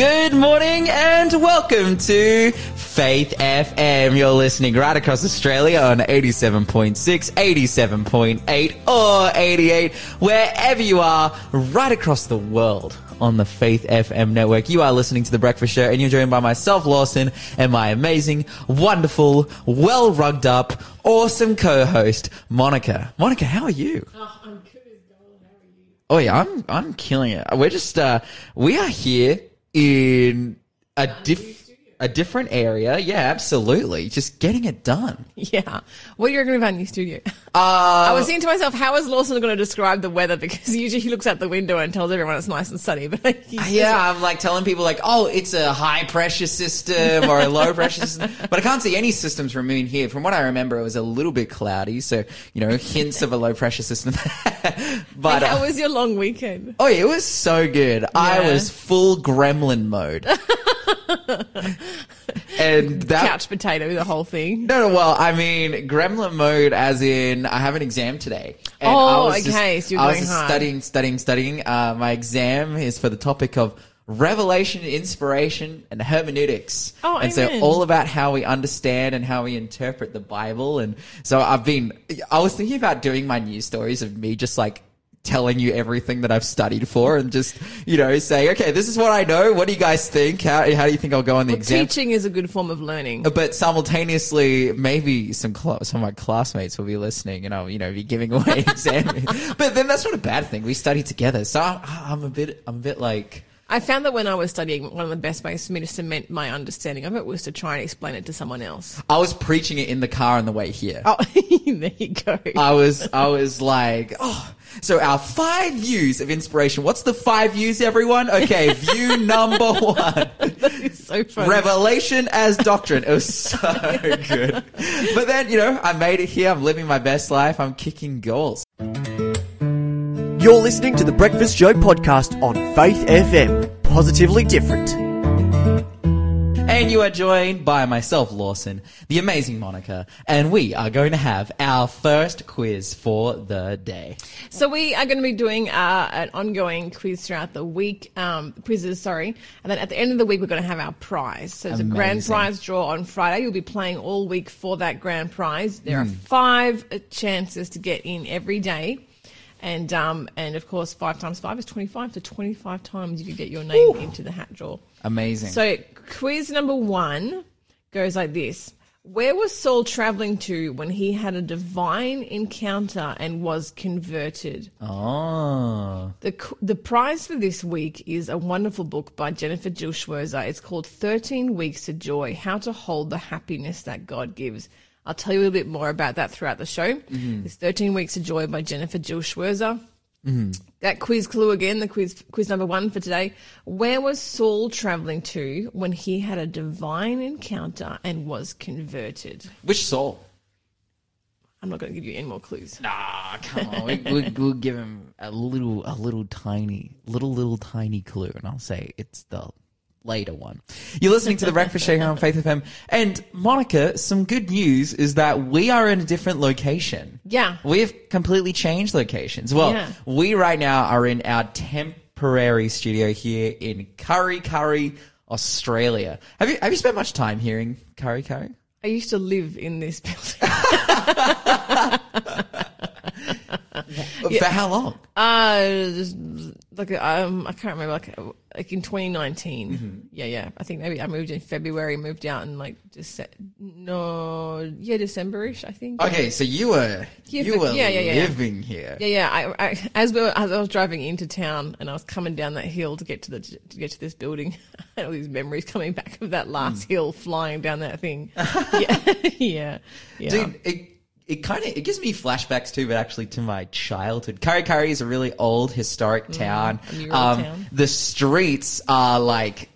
Good morning and welcome to Faith FM. You're listening right across Australia on 87.6, 87.8 or 88, wherever you are, right across the world on the Faith FM network. You are listening to The Breakfast Show and you're joined by myself, Lawson, and my amazing, wonderful, well rugged up, awesome co-host, Monica. Monica, how are you? Oh, I'm good as gold. How are you? Oh yeah, I'm I'm killing it. We're just uh we are here in a diff a different area. Yeah, absolutely. Just getting it done. Yeah. What do you reckon about new studio? Uh I was thinking to myself, how is Lawson going to describe the weather? Because usually he looks out the window and tells everyone it's nice and sunny. But yeah, I'm like telling people like, oh, it's a high pressure system or a low pressure system, but I can't see any systems from in here. From what I remember, it was a little bit cloudy, so you know, hints of a low pressure system. but how uh, was your long weekend? oh, it was so good. I was full gremlin mode, and that Couch potato, the whole thing. No, no, well, I mean, gremlin mode as in I have an exam today. And Oh, I was okay, Just, so you're I was going just hard. studying, studying, studying. Uh, my exam is for the topic of revelation, inspiration, and hermeneutics. Oh, and so all about how we understand and how we interpret the Bible. And so I've been, I was thinking about doing my news stories of me just like telling you everything that I've studied for and just, you know, saying, okay, this is what I know. What do you guys think? How, how do you think I'll go on the exam? Teaching is a good form of learning. Uh, but simultaneously, maybe some cl- some of my classmates will be listening, and I'll you know be giving away exam. but then that's not a bad thing. We study together, so I'm, I'm a bit I'm a bit like I found that when I was studying, one of the best ways for me to cement my understanding of it was to try and explain it to someone else. I was preaching it in the car on the way here. Oh, there you go. I was I was like, oh, so our five views of inspiration. What's the five views, everyone? Okay, view number one. so funny. Revelation as doctrine. It was so good. But then, you know, I made it here. I'm living my best life. I'm kicking goals. You're listening to the Breakfast Show podcast on Faith FM. Positively different. And you are joined by myself, Lawson, the amazing Monica, and we are going to have our first quiz for the day. So we are going to be doing uh, an ongoing quiz throughout the week, um, quizzes, sorry, and then at the end of the week we're going to have our prize. So it's a grand prize draw on Friday. You'll be playing all week for that grand prize. There are five uh, chances to get in every day. And um, and of course, five times five is twenty-five. So twenty-five times you can get your name into the hat draw. Amazing. So quiz number one goes like this: Where was Saul traveling to when he had a divine encounter and was converted? oh, The the prize for this week is a wonderful book by Jennifer Jill Schwirzer. It's called 13 Weeks to Joy: How to Hold the Happiness That God Gives. I'll tell you a little bit more about that throughout the show. It's 13 Weeks of Joy by Jennifer Jill Schwirzer. That quiz clue again, the quiz quiz number one for today. Where was Saul traveling to when he had a divine encounter and was converted? which soul? I'm not going to give you any more clues. Ah, come on. we, we, we'll give him a little, a little tiny, little, little tiny clue, and I'll say it's the later one. You're listening to the Breakfast Show on Faith FM, and Monica. Some good news is that we are in a different location. Yeah. We've completely changed locations. Well, Yeah. we right now are in our temporary studio here in Kurri Kurri, Australia. Have you have you spent much time here in Kurri Kurri? I used to live in this building. For how long? Uh, just like um, I can't remember. Like, like in 2019. Mm-hmm. Yeah, yeah. I think maybe I moved in February. Moved out in like just no, yeah, Decemberish. I think. Okay, so you were Yeah, you were yeah, yeah, living here. Yeah, yeah. I, I as we were, as I was driving into town and I was coming down that hill to get to the to get to this building, I had all these memories coming back of that last Hmm. hill flying down that thing. yeah, yeah, yeah. Dude, it it kind of it gives me flashbacks too, but actually to my childhood. Kurri Kurri is a really old historic town. Mm, a mural Um, town. The streets are like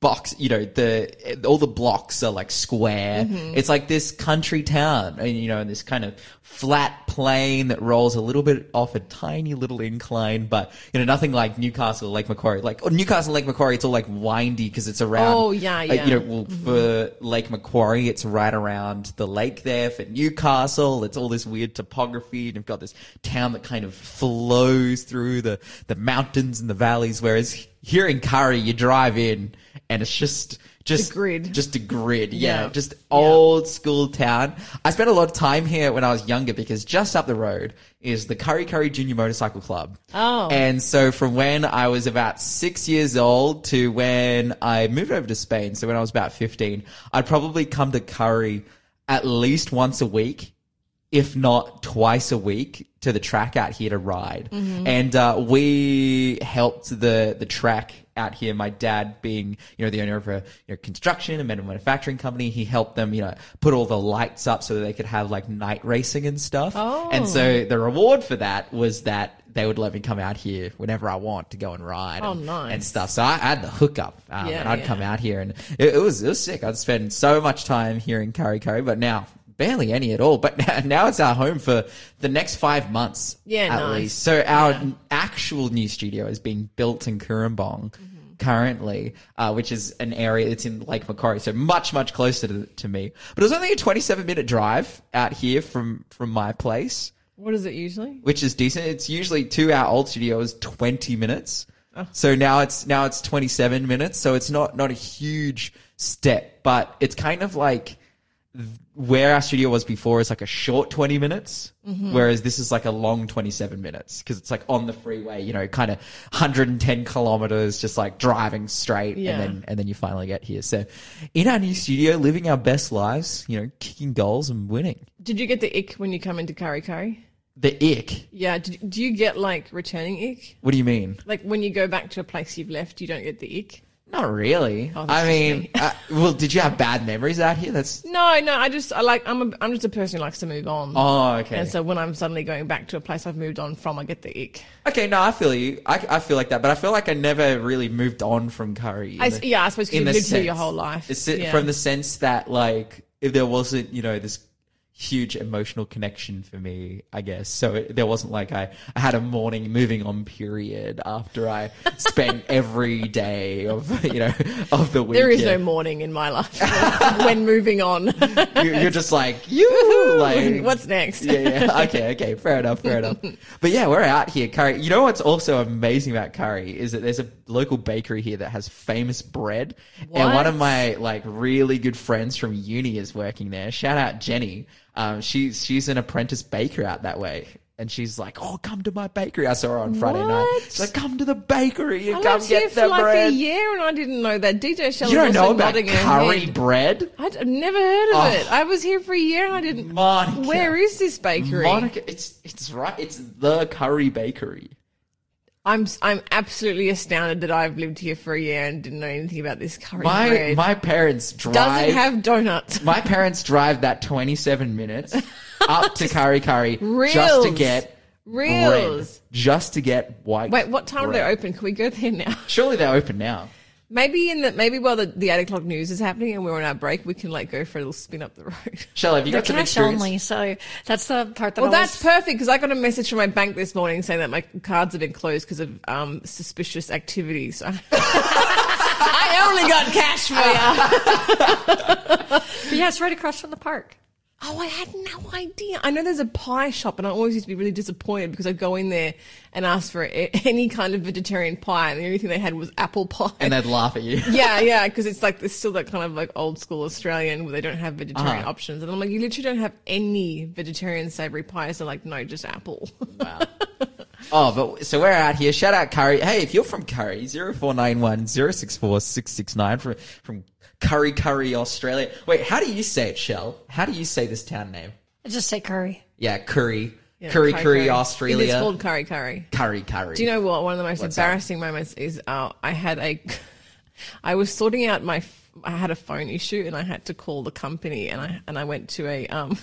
box. You know, the all the blocks are like square. Mm-hmm. It's like this country town, and you know, this kind of flat plain that rolls a little bit off a tiny little incline, but you know, nothing like Newcastle, Lake Macquarie. Like or Newcastle, Lake Macquarie, it's all like windy because it's around. Oh, yeah, uh, yeah. you know, well, for Lake Macquarie, it's right around the lake there. For Newcastle, it's all this weird topography, and you've got this town that kind of flows through the, the mountains and the valleys. Whereas here in Kurri, you drive in and it's just just A grid. just a grid. Yeah, Yeah. just old school town. I spent a lot of time here when I was younger because just up the road is the Kurri Kurri Junior Motorcycle Club. Oh. And so from when I was about six years old to when I moved over to Spain, so when I was about 15, I'd probably come to Kurri at least once a week if not twice a week to the track out here to ride. And uh, we helped the the track out here. My dad, being you know the owner of a you know, construction and metal manufacturing company, he helped them you know put all the lights up so that they could have like night racing and stuff. Oh. And so the reward for that was that. They would let me come out here whenever I want to go and ride Oh, and, nice. and stuff. So I, I had the hookup, um, Yeah, and I'd yeah. come out here, and it, it was it was sick. I'd spend so much time here in Kurri Kurri, but now barely any at all. But now, it's our home for the next five months, Yeah, at nice. least. So our n- actual new studio is being built in Cooranbong. Mm-hmm. Currently, uh, which is an area that's in Lake Macquarie, so much, much closer to, to me. But it was only a 27 minute drive out here from, from my place What is it usually? which is decent. It's usually two our old studio is 20 minutes. Oh. So now it's now it's 27 minutes. So it's not not a huge step, but it's kind of like where our studio was before is like a short 20 minutes, Mm-hmm. whereas this is like a long 27 minutes because it's like on the freeway, you know, kind of 110 kilometers, just like driving straight, Yeah. and then and then you finally get here. So in our new studio, living our best lives, you know, kicking goals and winning. Did you get the ick when you come into Kurri Kurri? The ick. Yeah. Did, do you get like returning ick? What do you mean? Like when you go back to a place you've left, you don't get the ick? Not really. Oh, I mean, me. uh, well, did you have bad memories out here? That's No, no. I just I like I'm a, I'm just a person who likes to move on. oh, okay. And so when I'm suddenly going back to a place I've moved on from, I get the ick. okay, no, I feel you. I, I feel like that, but I feel like I never really moved on from curry. I, the- yeah, I suppose 'cause in you've the lived here your whole life. It's Yeah. from the sense that like if there wasn't, you know, this huge emotional connection for me, I guess. So it, there wasn't like I, I had a morning moving on period after I spent every day of you know of the week. There is here. no morning in my life when moving on. You- You're just like you like What's next? yeah, yeah. Okay, okay. Fair enough, fair enough. But yeah, we're out here, Kurri. You know what's also amazing about Kurri is that there's a local bakery here that has famous bread. And one of my like really good friends from uni is working there. Shout out Jenny. Um, she's she's an apprentice baker out that way. And she's like, "Oh, come to my bakery." I saw her on Friday night. She's like, "Come to the bakery and I come was here get for the like bread." a year and I didn't know that. DJ Shell You don't was know about curry bread, I'd I'd never heard of Oh. it. I was here for a year and I didn't. Monica? Where is this bakery? Monica, it's it's right. It's the Curry Bakery. I'm I'm absolutely astounded that I've lived here for a year and didn't know anything about this curry My bread. my parents drive. Does it have donuts? my parents drive that 27 minutes up to Kurri Kurri just to get Reals. bread, just to get white. Wait, what time are they open? Can we go there now? Surely they're open now. Maybe in the maybe while the, the eight o'clock news is happening and we're on our break, we can like go for a little spin up the road. Shell, have you They're got some cash experience? only, so that's the part that Well, I that's perfect because I got a message from my bank this morning saying that my cards have been closed because of um, suspicious activities. So I only got cash for you. But yeah, it's right across from the park. Oh, I had no idea. I know there's a pie shop, and I always used to be really disappointed because I'd go in there and ask for a- any kind of vegetarian pie, and the only thing they had was apple pie. And they'd laugh at you. yeah, yeah, because it's like it's still that kind of like old school Australian where they don't have vegetarian Uh-huh. options, and I'm like, you literally don't have any vegetarian savory pies. They're like, no, just apple. Wow. Oh, but so we're out here. Shout out Kurri. Hey, if you're from Kurri, 0491 064 669 from, from Kurri Kurri, Australia. Wait, how do you say it, Shell? How do you say this town name? I just say curry. Yeah, Curry. Yeah, curry, curry, Australia. It is called curry curry. curry, curry. Do you know what? One of the most What's that? embarrassing moments is uh, I had a, I was sorting out my, I had a phone issue and I had to call the company and I and I went to a, um,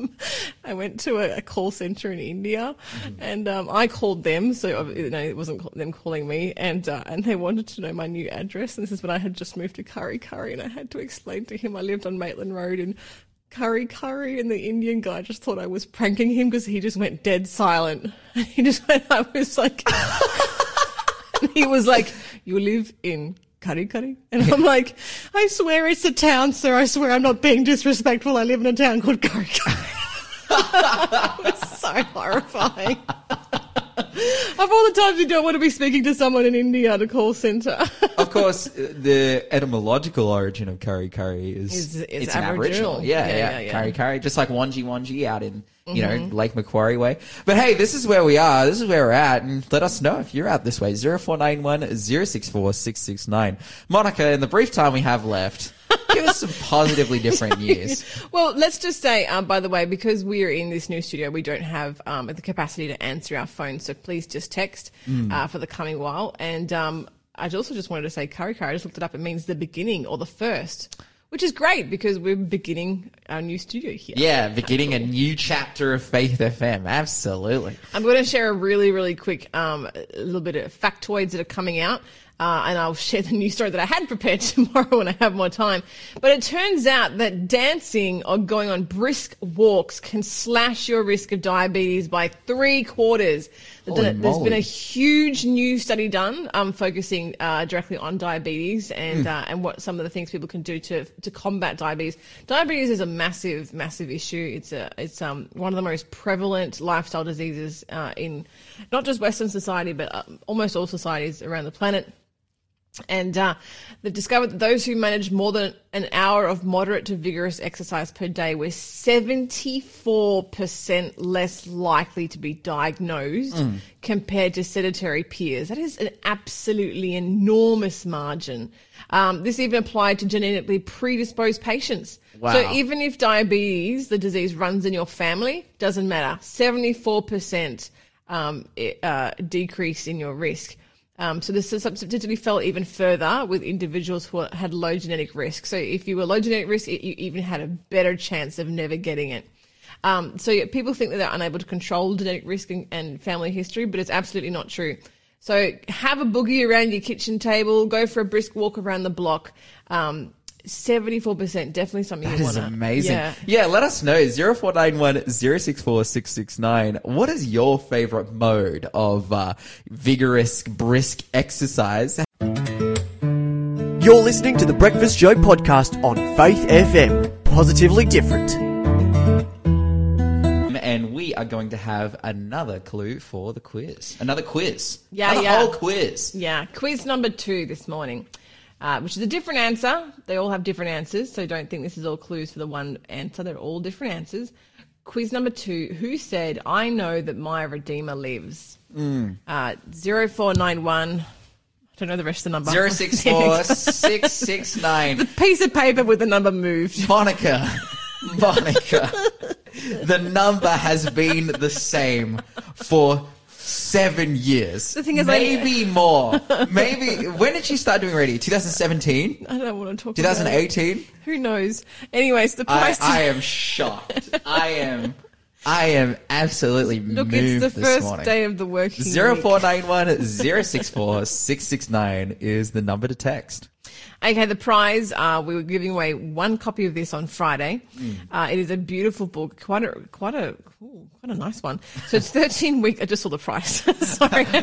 I went to a, a call center in India Mm-hmm. and um, I called them, so you know it wasn't them calling me, and uh, and they wanted to know my new address. And this is when I had just moved to Kurri Kurri, and I had to explain to him I lived on Maitland Road in. Kurri Kurri, and the Indian guy just thought I was pranking him because he just went dead silent. And he just went, I was like, he was like, "You live in Kurri Kurri," and I'm like, "I swear it's a town, sir. I swear I'm not being disrespectful. I live in a town called Kurri Kurri." it was so horrifying. Of all the times you don't want to be speaking to someone in India at a call center. of course, the etymological origin of Kurri Kurri is, Is- is it's Aboriginal. Aboriginal. Yeah, Yeah, yeah, yeah, yeah. Kurri Kurri, just like Wangi Wangi out in you know Mm-hmm. Lake Macquarie way. But hey, this is where we are. This is where we're at, and let us know if you're out this way. Zero four nine one zero six four six six nine. Monica, in the brief time we have left, give us some positively different news. Well, let's just say, um, by the way, because we are in this new studio, we don't have um, the capacity to answer our phones. So please just text Mm. uh, for the coming while. And um, I also just wanted to say, Kurri Kurri. I just looked it up. It means the beginning or the first, which is great because we're beginning our new studio here. Yeah, beginning a new chapter of Faith FM. Absolutely. I'm going to share a really, really quick, um, a little bit of factoids that are coming out. Uh, and I'll share the news story that I had prepared tomorrow when I have more time. But it turns out that dancing or going on brisk walks can slash your risk of diabetes by three quarters. Holy There's been a huge new study done, um, focusing uh, directly on diabetes and uh, and what some of the things people can do to to combat diabetes. Diabetes is a massive, massive issue. It's a it's um one of the most prevalent lifestyle diseases uh, in not just Western society, but uh, almost all societies around the planet. And uh, they've discovered that those who managed more than an hour of moderate to vigorous exercise per day were 74% less likely to be diagnosed compared to sedentary peers. That is an absolutely enormous margin. Um, this even applied to genetically predisposed patients. Wow. So even if diabetes, the disease, runs in your family, doesn't matter. 74% um, it, uh, decrease in your risk. Um, so this is substantially fell even further with individuals who had low genetic risk. So if you were low genetic risk, it, you even had a better chance of never getting it. Um, so yeah, people think that they're unable to control genetic risk and, and family history, but it's absolutely not true. So have a boogie around your kitchen table, go for a brisk walk around the block. Um, 74% definitely something That you is want to amazing. Yeah. Yeah. let us know. 0491 064 669. What is your favorite mode of uh, vigorous, brisk exercise? You're listening to the Breakfast Show podcast on Faith FM. Positively different. And we are going to have another clue for the quiz. Another quiz. Yeah, Another yeah. whole quiz. Yeah, quiz number two this morning, uh, which is a different answer. They all have different answers, so don't think this is all clues for the one answer. They're all different answers. Quiz number two Who said, I know that my Redeemer lives? Hmm. Uh, 0491. I don't know the rest of the number. 064 669. Piece of paper with the number moved. Monica. Monica. the number has been the same for seven years. The thing is, I- maybe more. Maybe when did she start doing radio? 2017, I don't want to talk about 2018. Who knows? Anyways, the I, price. I am shocked. I am. I am absolutely Look, moved it's the first morning. day of the working week. 0491 064 669 is the number to text. Okay, the prize, uh, we were giving away one copy of this on Friday. Uh, it is a beautiful book, quite a, quite a, ooh, quite a nice one. So it's 13 week, I just saw the price. Sorry.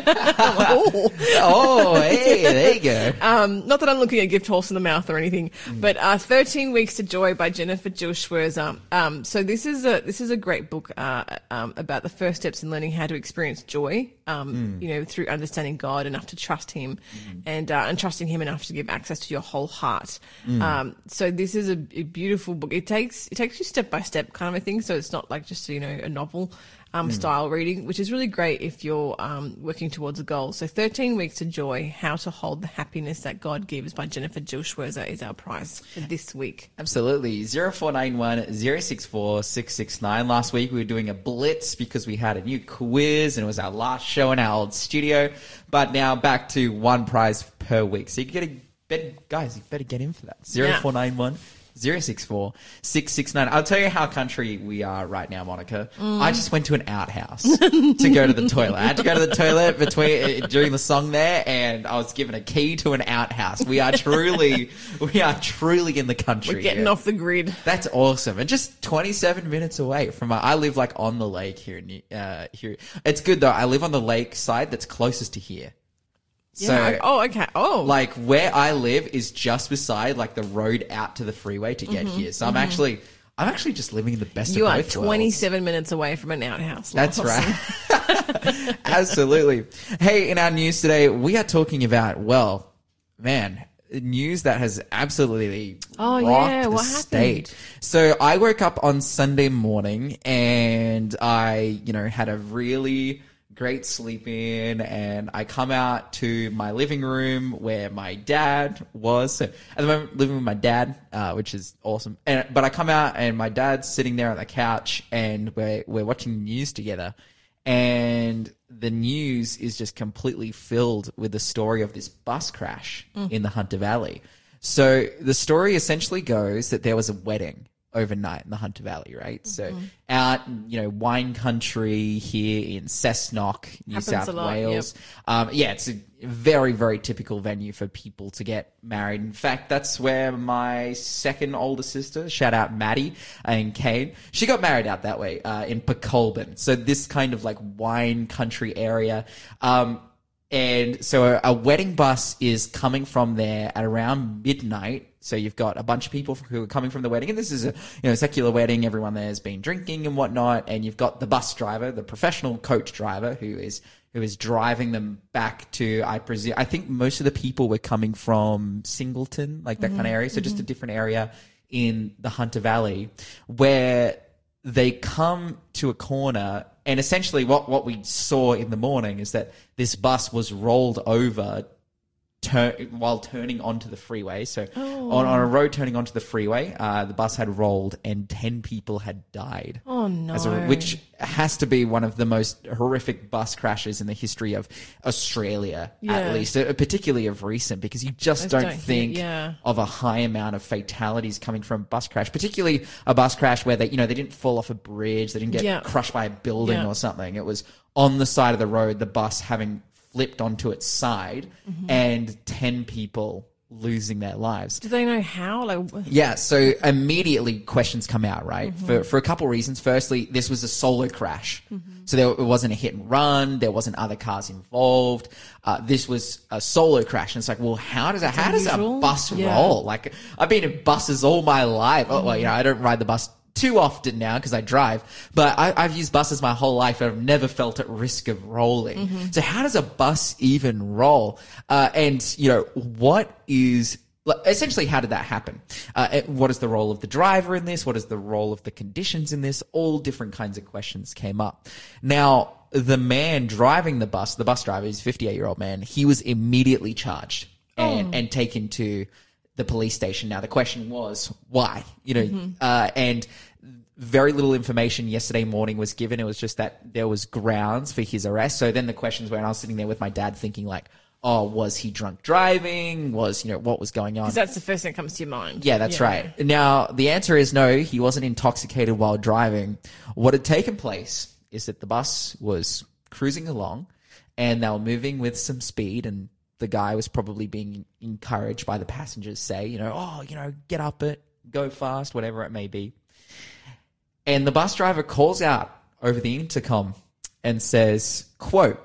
Oh, hey, there you go. Um, not that I'm looking at gift horse in the mouth or anything, but uh, 13 Weeks to Joy by Jennifer Jill Schwirzer. Um, so this is a this is a great book uh, um, about the first steps in learning how to experience joy. Um, You know, through understanding God enough to trust Him, and uh, and trusting Him enough to give access to your whole heart. Um, so this is a, a beautiful book. It takes it takes you step by step kind of a thing. So it's not like just you know a novel um, style reading, which is really great if you're um, working towards a goal. So 13 Weeks to Joy, How to Hold the Happiness That God Gives by Jennifer Jill Schwirzer is our prize for this week. Absolutely. 0491 064 669. Last week we were doing a blitz because we had a new quiz and it was our last show in our old studio. But now back to one prize per week. So you get a better, guys, you better get in for that. 0491 064 669. I'll tell you how country we are right now, Monica. I just went to an outhouse to go to the toilet. I had to go to the toilet between uh, during the song there, and I was given a key to an outhouse. We are truly, we are truly in the country. We're getting off the grid. That's awesome, and just 27 minutes away from. My, I live like on the lake here. in Uh, here, it's good though. I live on the lake side that's closest to here. So, Yeah. oh, okay. Oh, like where I live is just beside like the road out to the freeway to get here. So I'm actually, I'm actually just living in the best Mm-hmm. you of are both worlds. 27 minutes away from an outhouse. That's right. Absolutely. Hey, in our news today, we are talking about, well, man, news that has absolutely Oh, rocked yeah, the what state. So I woke up on Sunday morning and I, you know, had a really great sleep in and I come out to my living room where my dad was. So at the moment, living with my dad, uh, which is awesome. And, but I come out and my dad's sitting there on the couch and we're, we're watching the news together and the news is just completely filled with the story of this bus crash in the Hunter Valley. So the story essentially goes that there was a wedding overnight in the Hunter Valley, right? So out, you know, wine country here in Cessnock, New Happens South lot, Wales. Um, yeah, it's a very, very typical venue for people to get married. In fact, that's where my second older sister, shout out Maddie and Kane, she got married out that way, uh, in Pokolbin. So this kind of like wine country area. Um, and so a, a wedding bus is coming from there at around midnight. So you've got a bunch of people who are coming from the wedding, and this is a you know secular wedding. Everyone there has been drinking and whatnot, and you've got the bus driver, the professional coach driver, who is who is driving them back to I presume. I think most of the people were coming from Singleton, like that kind of mm-hmm, area. So just a mm-hmm. different area in the Hunter Valley, where they come to a corner and essentially what, what we saw in the morning is that this bus was rolled over tur- while turning onto the freeway. So on, on a road turning onto the freeway, uh, the bus had rolled and 10 people had died. Oh no. As a, which has to be one of the most horrific bus crashes in the history of Australia, Yeah. at least, uh, particularly of recent, because you just don't, don't think yeah. of a high amount of fatalities coming from a bus crash, particularly a bus crash where they, you know, they didn't fall off a bridge, they didn't get Yeah. crushed by a building or something. It was on the side of the road, the bus having flipped onto its side, Mm-hmm. and ten people losing their lives. Do they know how? Like, Yeah, so immediately questions come out, right? Mm-hmm. For for a couple reasons. Firstly, this was a solo crash, Mm-hmm. so there it wasn't a hit and run. There wasn't other cars involved. Uh, this was a solo crash, and it's like, well, how does a how does a bus Yeah. roll? Like, I've been in buses all my life. Oh, well, you know, I don't ride the bus too often now because I drive, but I, I've used buses my whole life and I've never felt at risk of rolling. Mm-hmm. So how does a bus even roll? Uh, and you know, what is essentially how did that happen? Uh, what is the role of the driver in this? What is the role of the conditions in this? All different kinds of questions came up. Now, the man driving the bus, the bus driver, he's a 58 year old man, he was immediately charged and, and taken to the police station. Now, the question was why, you know, uh, and very little information yesterday morning was given. It was just that there was grounds for his arrest. So then the questions were, and I was sitting there with my dad thinking like, oh, was he drunk driving? Was, you know, what was going on? because that's the first thing that comes to your mind. Yeah, that's right. Now, the answer is no, he wasn't intoxicated while driving. What had taken place is that the bus was cruising along and they were moving with some speed and the guy was probably being encouraged by the passengers say, you know, oh, you know, get up it, go fast, whatever it may be. And the bus driver calls out over the intercom and says, quote,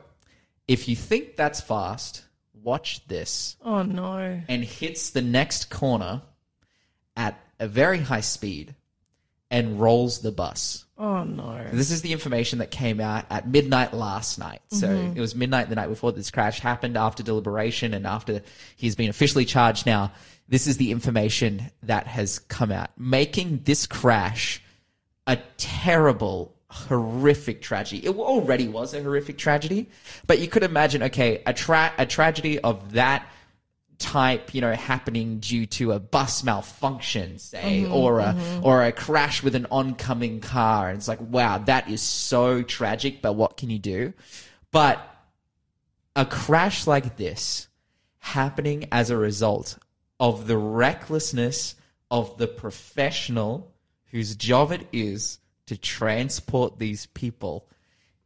if you think that's fast, watch this Oh no. and hits the next corner at a very high speed and rolls the bus. Oh no. This is the information that came out at midnight last night. So Mm-hmm. it was midnight the night before this crash happened after deliberation and after he's been officially charged now. This is the information that has come out, making this crash a terrible, horrific tragedy. It already was a horrific tragedy, but you could imagine, okay, a tra- a tragedy of that type, you know, happening due to a bus malfunction, say, mm-hmm, or a mm-hmm. or a crash with an oncoming car. And it's like, wow, that is so tragic, but what can you do? But a crash like this happening as a result of the recklessness of the professional whose job it is to transport these people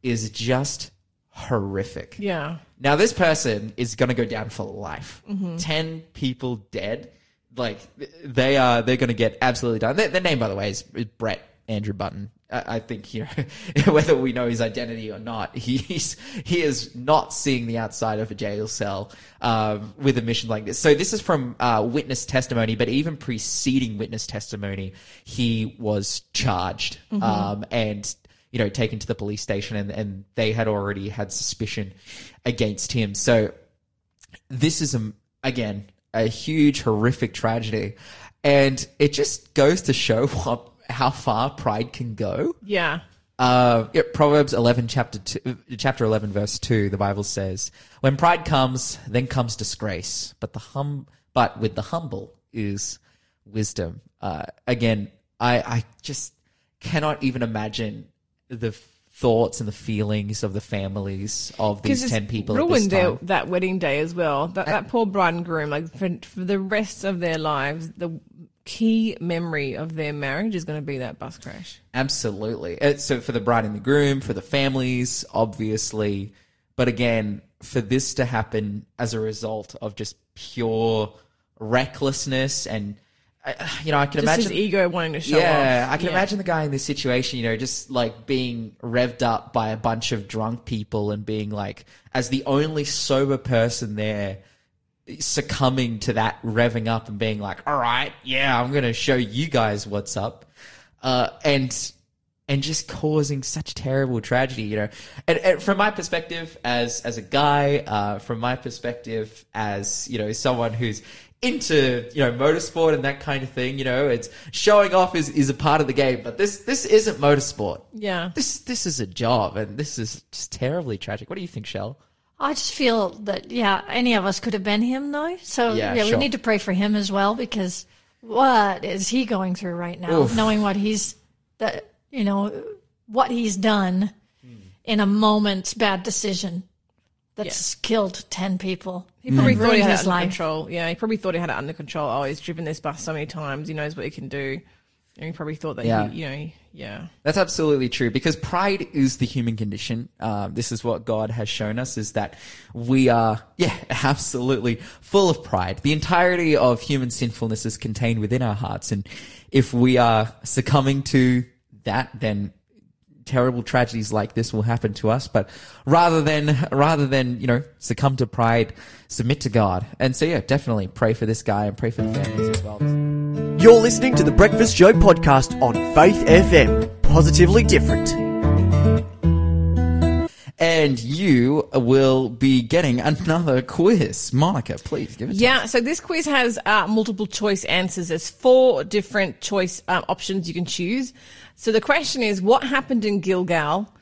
is just horrific. Yeah. Now, this person is going to go down for life. Mm-hmm. 10 people dead. Like, they are, they're going to get absolutely done. Their, their name, by the way, is, is Brett Andrew Button. I, I think, you know, whether we know his identity or not, he's, he is not seeing the outside of a jail cell, um, with a mission like this. So this is from, uh, witness testimony, but even preceding witness testimony, he was charged. Um, and, you know, taken to the police station and, and they had already had suspicion against him. So this is, a, again, a huge, horrific tragedy. And it just goes to show what, how far pride can go. Yeah. Uh, yeah, Proverbs 11, chapter two, chapter 11, verse 2, the Bible says, When pride comes, then comes disgrace, but the hum, but with the humble is wisdom. Uh, again, I, I just cannot even imagine the thoughts and the feelings of the families of these Because 10 it's people ruined their, that wedding day as well. That that poor bride and groom, like for, for the rest of their lives, the key memory of their marriage is going to be that bus crash. Absolutely. Uh, So for the bride and the groom, for the families, obviously, but again, for this to happen as a result of just pure recklessness and uh, you know, I can Just imagine his ego wanting to show yeah, off. I can imagine the guy in this situation, you know, just like being revved up by a bunch of drunk people and being like, as the only sober person there, succumbing to that revving up and being like, all right, yeah, I'm going to show you guys what's up. Uh, and, and just causing such terrible tragedy, you know. And, and from my perspective, as as a guy, uh, from my perspective, as you know, someone who's into you know motorsport and that kind of thing, you know, it's showing off is, is a part of the game, but this this isn't motorsport. Yeah. This this is a job, and this is just terribly tragic. What do you think, Shell? I just feel that yeah, any of us could have been him though. So Yeah, yeah, sure. we need to pray for him as well because what is he going through right now? Oof. Knowing what he's that you know what he's done Hmm. in a moment's bad decision that's killed ten people. He probably Mm. thought he had it under life. control. Yeah, he probably thought he had it under control. Oh, he's driven this bus so many times. He knows what he can do. And he probably thought that, Yeah. he, you know, yeah. That's absolutely true because pride is the human condition. Um, this is what God has shown us is that we are, yeah, absolutely full of pride. The entirety of human sinfulness is contained within our hearts. And if we are succumbing to that, then terrible tragedies like this will happen to us. But rather than, rather than, you know, succumb to pride, submit to God. And so, yeah, definitely pray for this guy and pray for the families as well. You're listening to the Breakfast Show podcast on Faith FM. Positively different. And you will be getting another quiz. Monica, please give it to Yeah, so this quiz has uh, multiple choice answers. There's four different choice um, options you can choose. So the question is, what happened in Gilgal?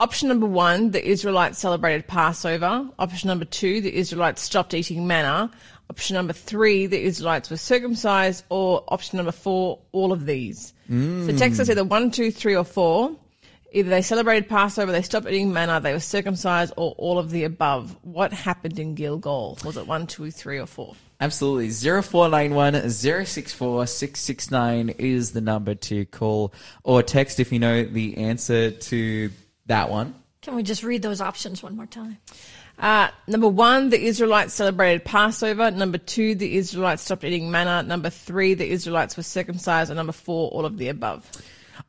Option number one, the Israelites celebrated Passover. Option number two, the Israelites stopped eating manna. Option number three, the Israelites were circumcised. Or option number four, all of these. So hmm. text us either one, two, three, or four. Either they celebrated Passover, they stopped eating manna, they were circumcised, or all of the above. What happened in Gilgal? Was it one, two, three, or four? Absolutely. 0491 064 669 is the number to call or text if you know the answer to that one. Can we just read those options one more time? Uh, number one, the Israelites celebrated Passover. Number two, the Israelites stopped eating manna. Number three, the Israelites were circumcised. And number four, all of the above.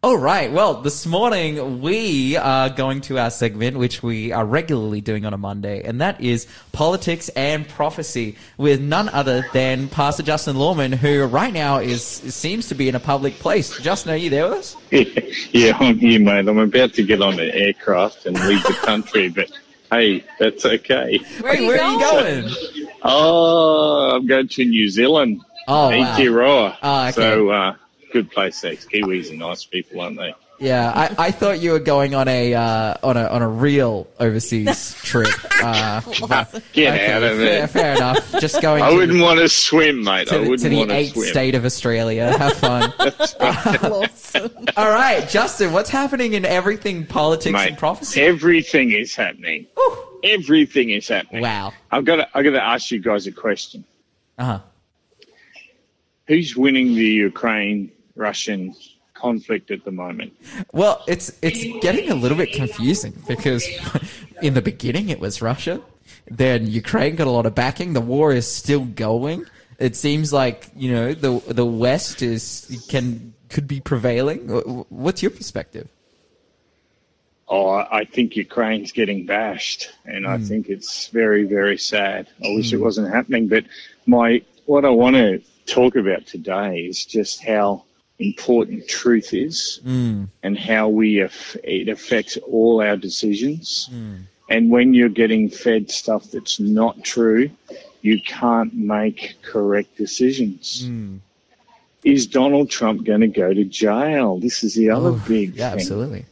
All right. Well, this morning we are going to our segment, which we are regularly doing on a Monday, and that is politics and prophecy with none other than Pastor Justin Lawman, who right now is seems to be in a public place. Justin, are you there with us? yeah, I'm here, mate. I'm about to get on an aircraft and leave the country, but hey, that's okay. Where, Hey, where are you going? Oh, I'm going to New Zealand. Oh, wow. Aotearoa. Oh, okay. So, uh, good place. There. Kiwis are nice people, aren't they? Yeah, I, I thought you were going on a uh, on a on a real overseas trip. Uh, but- Get okay, out of fair, there. fair enough. Just going I to, wouldn't want to swim, mate. to, I the- wouldn't the want to eighth swim. state of Australia. Have fun. All right, Justin, what's happening in everything politics Mate, and prophecy? everything is happening. Everything is happening. Wow. I've got to, I've got to ask you guys a question. Uh huh. Who's winning the Ukraine Russian conflict at the moment? Well, it's it's getting a little bit confusing because in the beginning it was Russia, then Ukraine got a lot of backing. The war is still going. It seems like you know the the West is can could be prevailing. What's your perspective? Oh, I think Ukraine's getting bashed, and I hmm. think it's very, very sad. I wish it hmm. wasn't happening, but my what I want to talk about today is just how important truth is mm. and how we aff- it affects all our decisions. Mm. And when you're getting fed stuff that's not true, you can't make correct decisions. Mm. Is Donald Trump going to go to jail? This is the other big Yeah, thing absolutely.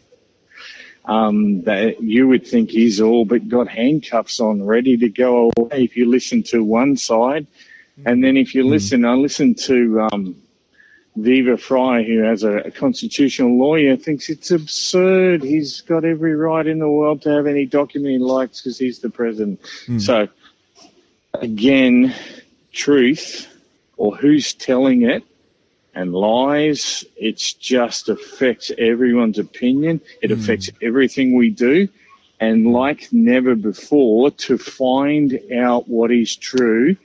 um, that you would think he's all but got handcuffs on, ready to go away. If you listen to one side, and then if you listen, I listened to um, Viva Frei, who has a, a constitutional lawyer, thinks it's absurd. He's got every right in the world to have any document he likes because he's the president. Hmm. So, again, truth or who's telling it and lies, it just affects everyone's opinion. It hmm. affects everything we do. And like never before, to find out what is true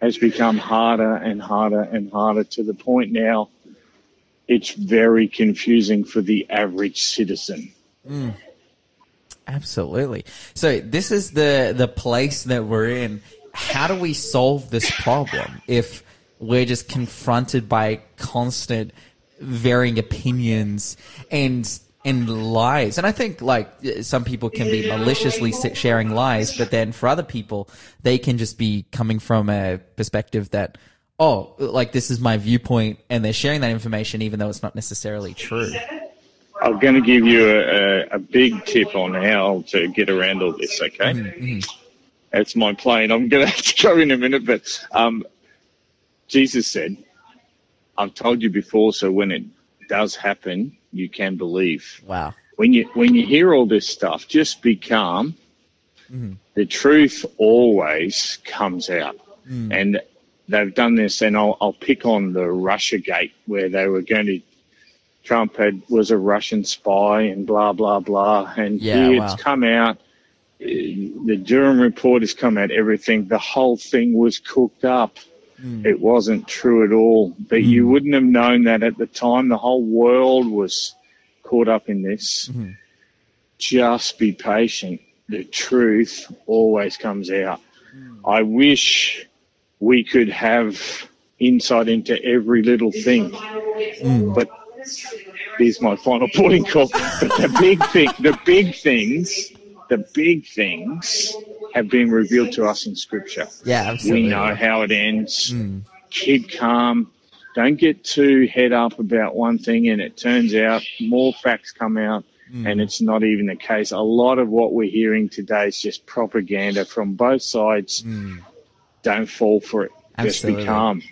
has become harder and harder and harder to the point now it's very confusing for the average citizen. Mm. Absolutely. So this is the the place that we're in. How do we solve this problem if we're just confronted by constant varying opinions and and lies? And I think like some people can be maliciously sharing lies, but then for other people, they can just be coming from a perspective that oh, like this is my viewpoint, and they're sharing that information even though it's not necessarily true. I'm going to give you a, a, big tip on how to get around all this, okay? Mm-hmm, That's my plane. I'm going to have to go in a minute, but um, Jesus said, I've told you before, so when it does happen, you can believe. Wow. When you, when you hear all this stuff, just be calm. The truth always comes out. And they've done this, and I'll, I'll pick on the Russia gate where they were going to Trump had was a Russian spy and blah blah blah, and Yeah, wow. it's come out. uh, The Durham report has come out. Everything, the whole thing was cooked up. Hmm. It wasn't true at all. But you wouldn't have known that at the time. The whole world was caught up in this. Hmm. Just be patient. The truth always comes out. Hmm. I wish we could have insight into every little thing, Hmm. but here's my final point call. But the big thing, the big things, the big things have been revealed to us in scripture. Yeah, absolutely. We know how it ends. Hmm. Keep calm. Don't get too head up about one thing and it turns out more facts come out hmm. and it's not even the case. A lot of what we're hearing today is just propaganda from both sides. Hmm. Don't fall for it. Just Absolutely. be calm.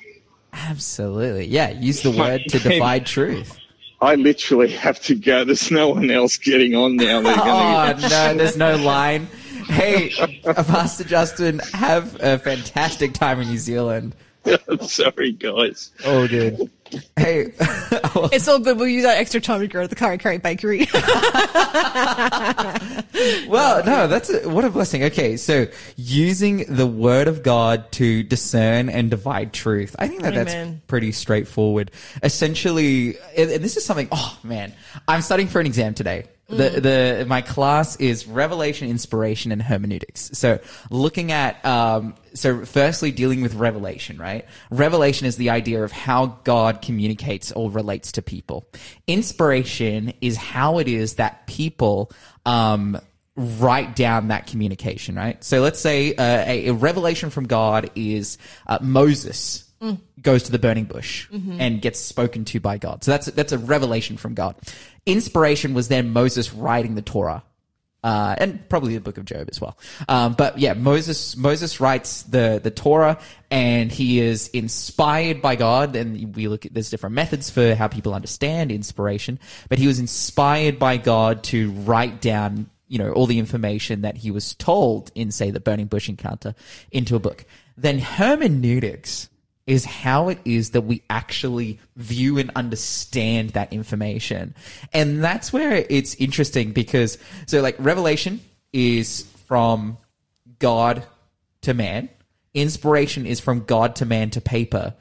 Absolutely. Yeah, use the word to divide truth. I literally have to go. There's no one else getting on now. Oh, no, there's no line. Hey, Pastor Justin, have a fantastic time in New Zealand. I'm sorry, guys. Oh, good. Hey, It's all good. We'll use that extra time to go to the Kurri Kurri Bakery. well, no, that's a, what a blessing. Okay, so using the word of God to discern and divide truth. I think that that's pretty straightforward. Essentially, and, and this is something, oh man, I'm studying for an exam today. The, the, my class is revelation, inspiration, and hermeneutics. So looking at, um, so firstly dealing with revelation, right? Revelation is the idea of how God communicates or relates to people. Inspiration is how it is that people, um, write down that communication, right? So let's say uh, a, a revelation from God is uh, Moses goes to the burning bush and gets spoken to by God. So that's that's a revelation from God. Inspiration was then Moses writing the Torah. Uh, and probably the book of Job as well. Um, but yeah, Moses Moses writes the the Torah, and he is inspired by God. And we look at there's different methods for how people understand inspiration, but he was inspired by God to write down you know all the information that he was told in say the burning bush encounter into a book. Then hermeneutics is how it is that we actually view and understand that information. And that's where it's interesting because, so like revelation is from God to man. Inspiration is from God to man to paper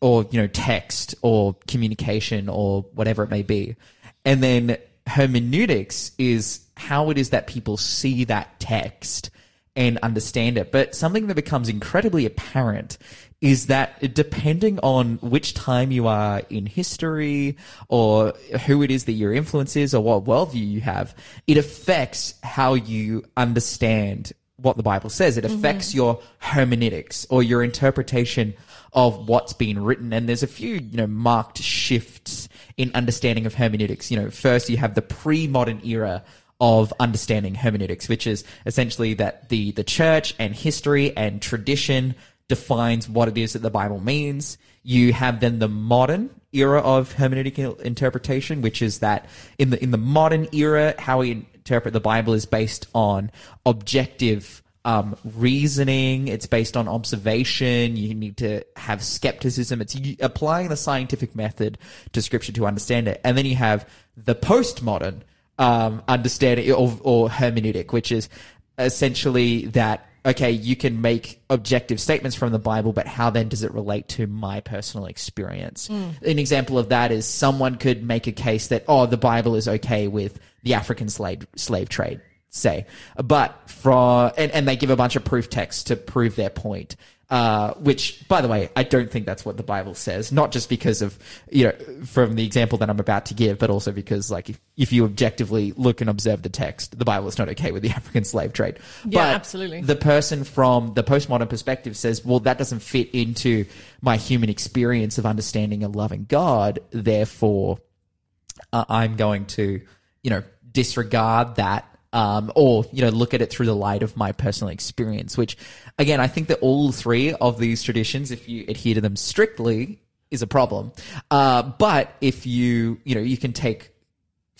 or, you know, text or communication or whatever it may be. And then hermeneutics is how it is that people see that text and understand it. But something that becomes incredibly apparent is that depending on which time you are in history or who it is that your influence is or what worldview you have, it affects how you understand what the Bible says. It affects mm-hmm. your hermeneutics or your interpretation of what's been written. And there's a few, you know, marked shifts in understanding of hermeneutics. You know, first you have the pre-modern era of understanding hermeneutics, which is essentially that the, the church and history and tradition defines what it is that the Bible means. You have then the modern era of hermeneutical interpretation, which is that in the in the modern era, how we interpret the Bible is based on objective um, reasoning. It's based on observation. You need to have skepticism. It's applying the scientific method to Scripture to understand it. And then you have the postmodern um, understanding or, or hermeneutic, which is essentially that okay, you can make objective statements from the Bible, but how then does it relate to my personal experience? Mm. An example of that is someone could make a case that, oh, the Bible is okay with the African slave, slave trade, say. But for, and, and they give a bunch of proof texts to prove their point. Uh, which, by the way, I don't think that's what the Bible says. Not just because of, you know, from the example that I'm about to give, but also because, like, if, if you objectively look and observe the text, the Bible is not okay with the African slave trade. Yeah, but absolutely. The person from the postmodern perspective says, well, that doesn't fit into my human experience of understanding and loving God. Therefore, uh, I'm going to, you know, disregard that. Um, or, you know, look at it through the light of my personal experience, which again, I think that all three of these traditions, if you adhere to them strictly, is a problem. Uh, but if you, you know, you can take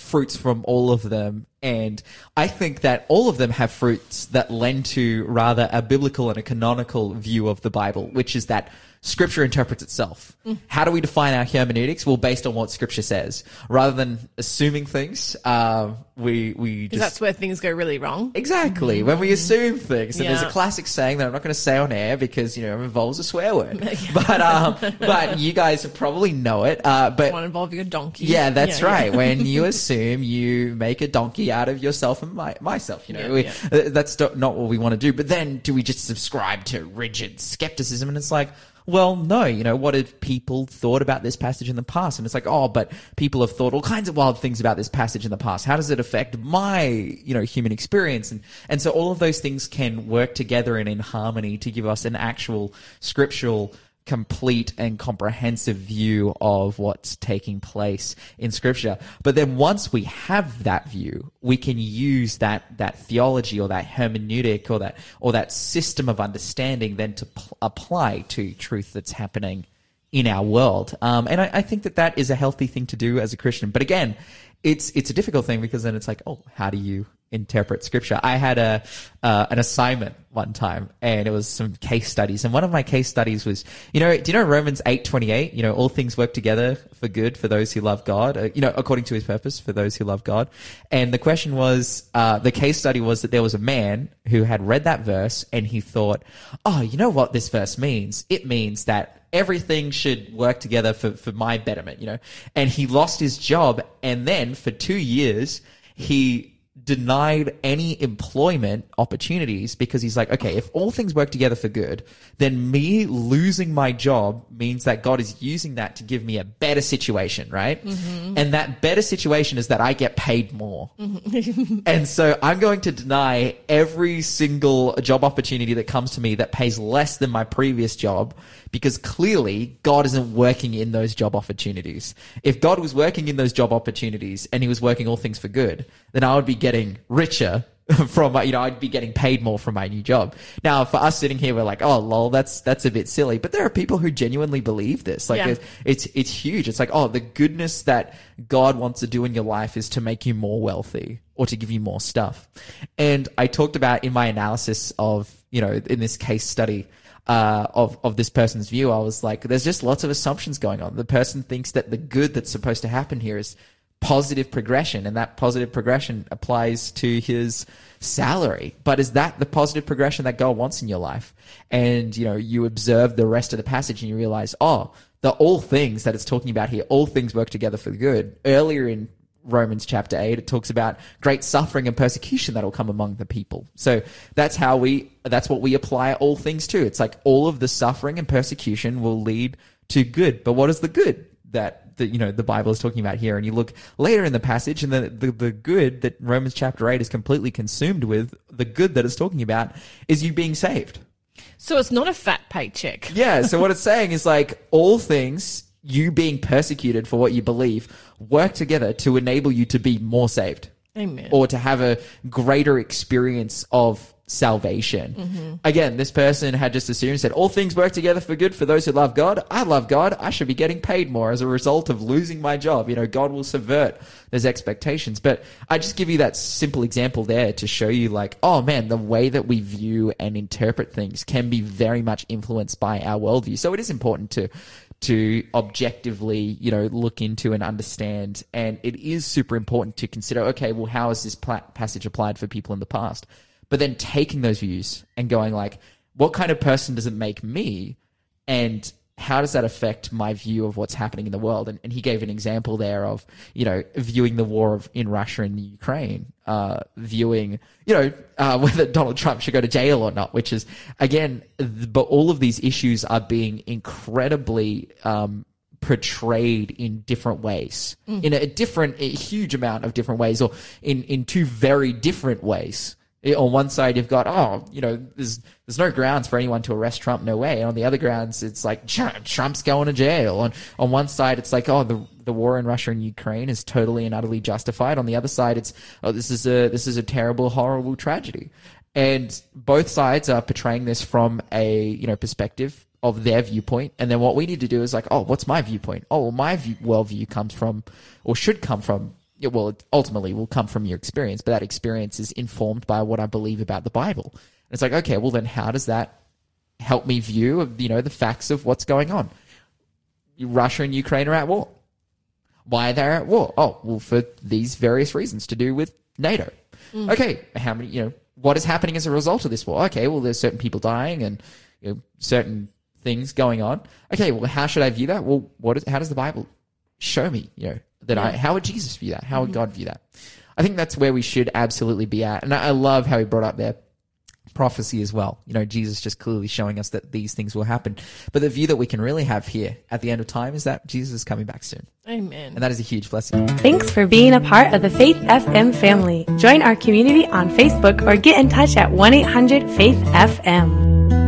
fruits from all of them. And I think that all of them have fruits that lend to rather a biblical and a canonical view of the Bible, which is that scripture interprets itself. How do we define our hermeneutics? Well, based on what scripture says, rather than assuming things, um, we, we just. that's where things go really wrong. Exactly. When we assume things, and there's a classic saying that I'm not going to say on air because you know it involves a swear word. But um, but you guys probably know it. Uh, but One involving a donkey. yeah, that's Yeah, yeah. right. when you assume, you make a donkey out of yourself and my, myself. You know, Yeah, we, yeah. uh, that's not not what we want to do. But then, do we just subscribe to rigid skepticism? And it's like, well, no. You know, what have people thought about this passage in the past? And it's like, oh, but people have thought all kinds of wild things about this passage in the past. How does it affect my, you know, human experience? And and so all of those things can work together and in harmony to give us an actual scriptural complete and comprehensive view of what's taking place in scripture. But then once we have that view, we can use that, that theology or that hermeneutic or that, or that system of understanding then to pl- apply to truth that's happening in our world. Um, and I, I think that that is a healthy thing to do as a Christian. But again, it's, it's a difficult thing because then it's like, oh, how do you interpret scripture? I had a, uh, an assignment one time and it was some case studies. And one of my case studies was, you know, do you know Romans 8, 28? You know, all things work together for good for those who love God, uh, you know, according to his purpose for those who love God. And the question was, uh, the case study was that there was a man who had read that verse and he thought, oh, you know what this verse means? It means that everything should work together for, for my betterment, you know? And he lost his job. And then for two years, he denied any employment opportunities because he's like, okay, if all things work together for good, then me losing my job means that God is using that to give me a better situation, right? Mm-hmm. And that better situation is that I get paid more. Mm-hmm. And so I'm going to deny every single job opportunity that comes to me that pays less than my previous job because clearly God isn't working in those job opportunities. If God was working in those job opportunities and he was working all things for good, then I would be getting richer from my, you know, I'd be getting paid more from my new job. Now, for us sitting here, we're like, oh, lol, that's, that's a bit silly. But there are people who genuinely believe this. Like, Yeah. it's, it's, it's huge. It's like, oh, the goodness that God wants to do in your life is to make you more wealthy or to give you more stuff. And I talked about in my analysis of, you know, in this case study, uh, of, of this person's view, I was like, there's just lots of assumptions going on. The person thinks that the good that's supposed to happen here is positive progression and that positive progression applies to his salary. But is that the positive progression that God wants in your life? And, you know, you observe the rest of the passage and you realize, oh, the all things that it's talking about here, all things work together for the good. Earlier in Romans chapter 8, it talks about great suffering and persecution that will come among the people. So that's how we, that's what we apply all things to. It's like all of the suffering and persecution will lead to good. But what is the good that the, you know, the Bible is talking about here? And you look later in the passage and the, the, the good that Romans chapter 8 is completely consumed with, the good that it's talking about is you being saved. So it's not a fat paycheck. Yeah. So what it's saying is like all things, you being persecuted for what you believe, work together to enable you to be more saved Amen. or to have a greater experience of salvation. Mm-hmm. Again, this person had just assumed, said, all things work together for good for those who love God. I love God. I should be getting paid more as a result of losing my job. You know, God will subvert those expectations. But I just give you that simple example there to show you like, oh man, the way that we view and interpret things can be very much influenced by our worldview. So it is important to, to objectively, you know, look into and understand. And it is super important to consider, okay, well, how is this pla- passage applied for people in the past? But then taking those views and going like, what kind of person does it make me? And how does that affect my view of what's happening in the world? And, and he gave an example there of, you know, viewing the war of, in Russia and Ukraine, uh, viewing, you know, uh, whether Donald Trump should go to jail or not, which is, again, th- but all of these issues are being incredibly, um, portrayed in different ways, in a different, a huge amount of different ways, or in, in two very different ways. On one side you've got oh you know there's there's no grounds for anyone to arrest Trump no way. And on the other grounds it's like Trump's going to jail. On on one side it's like oh the the war in Russia and Ukraine is totally and utterly justified. On the other side it's oh this is a this is a terrible horrible tragedy. And both sides are portraying this from a you know perspective of their viewpoint. And then what we need to do is like oh what's my viewpoint? Oh well, my view, worldview comes from or should come from yeah, well, it ultimately will come from your experience, but that experience is informed by what I believe about the Bible. And it's like, okay, well then how does that help me view, you know, the facts of what's going on? Russia and Ukraine are at war. Why are they at war? Oh, well, for these various reasons to do with NATO. Mm. Okay, how many, you know, what is happening as a result of this war? Okay, well, there's certain people dying and you know, certain things going on. Okay, well, how should I view that? Well, what is, how does the Bible show me, you know, that I, how would Jesus view that? How would mm-hmm. God view that? I think that's where we should absolutely be at. And I, I love how he brought up there prophecy as well. You know, Jesus just clearly showing us that these things will happen. But the view that we can really have here at the end of time is that Jesus is coming back soon. Amen. And that is a huge blessing. Thanks for being a part of the Faith FM family. Join our community on Facebook or get in touch at 1 800 Faith FM.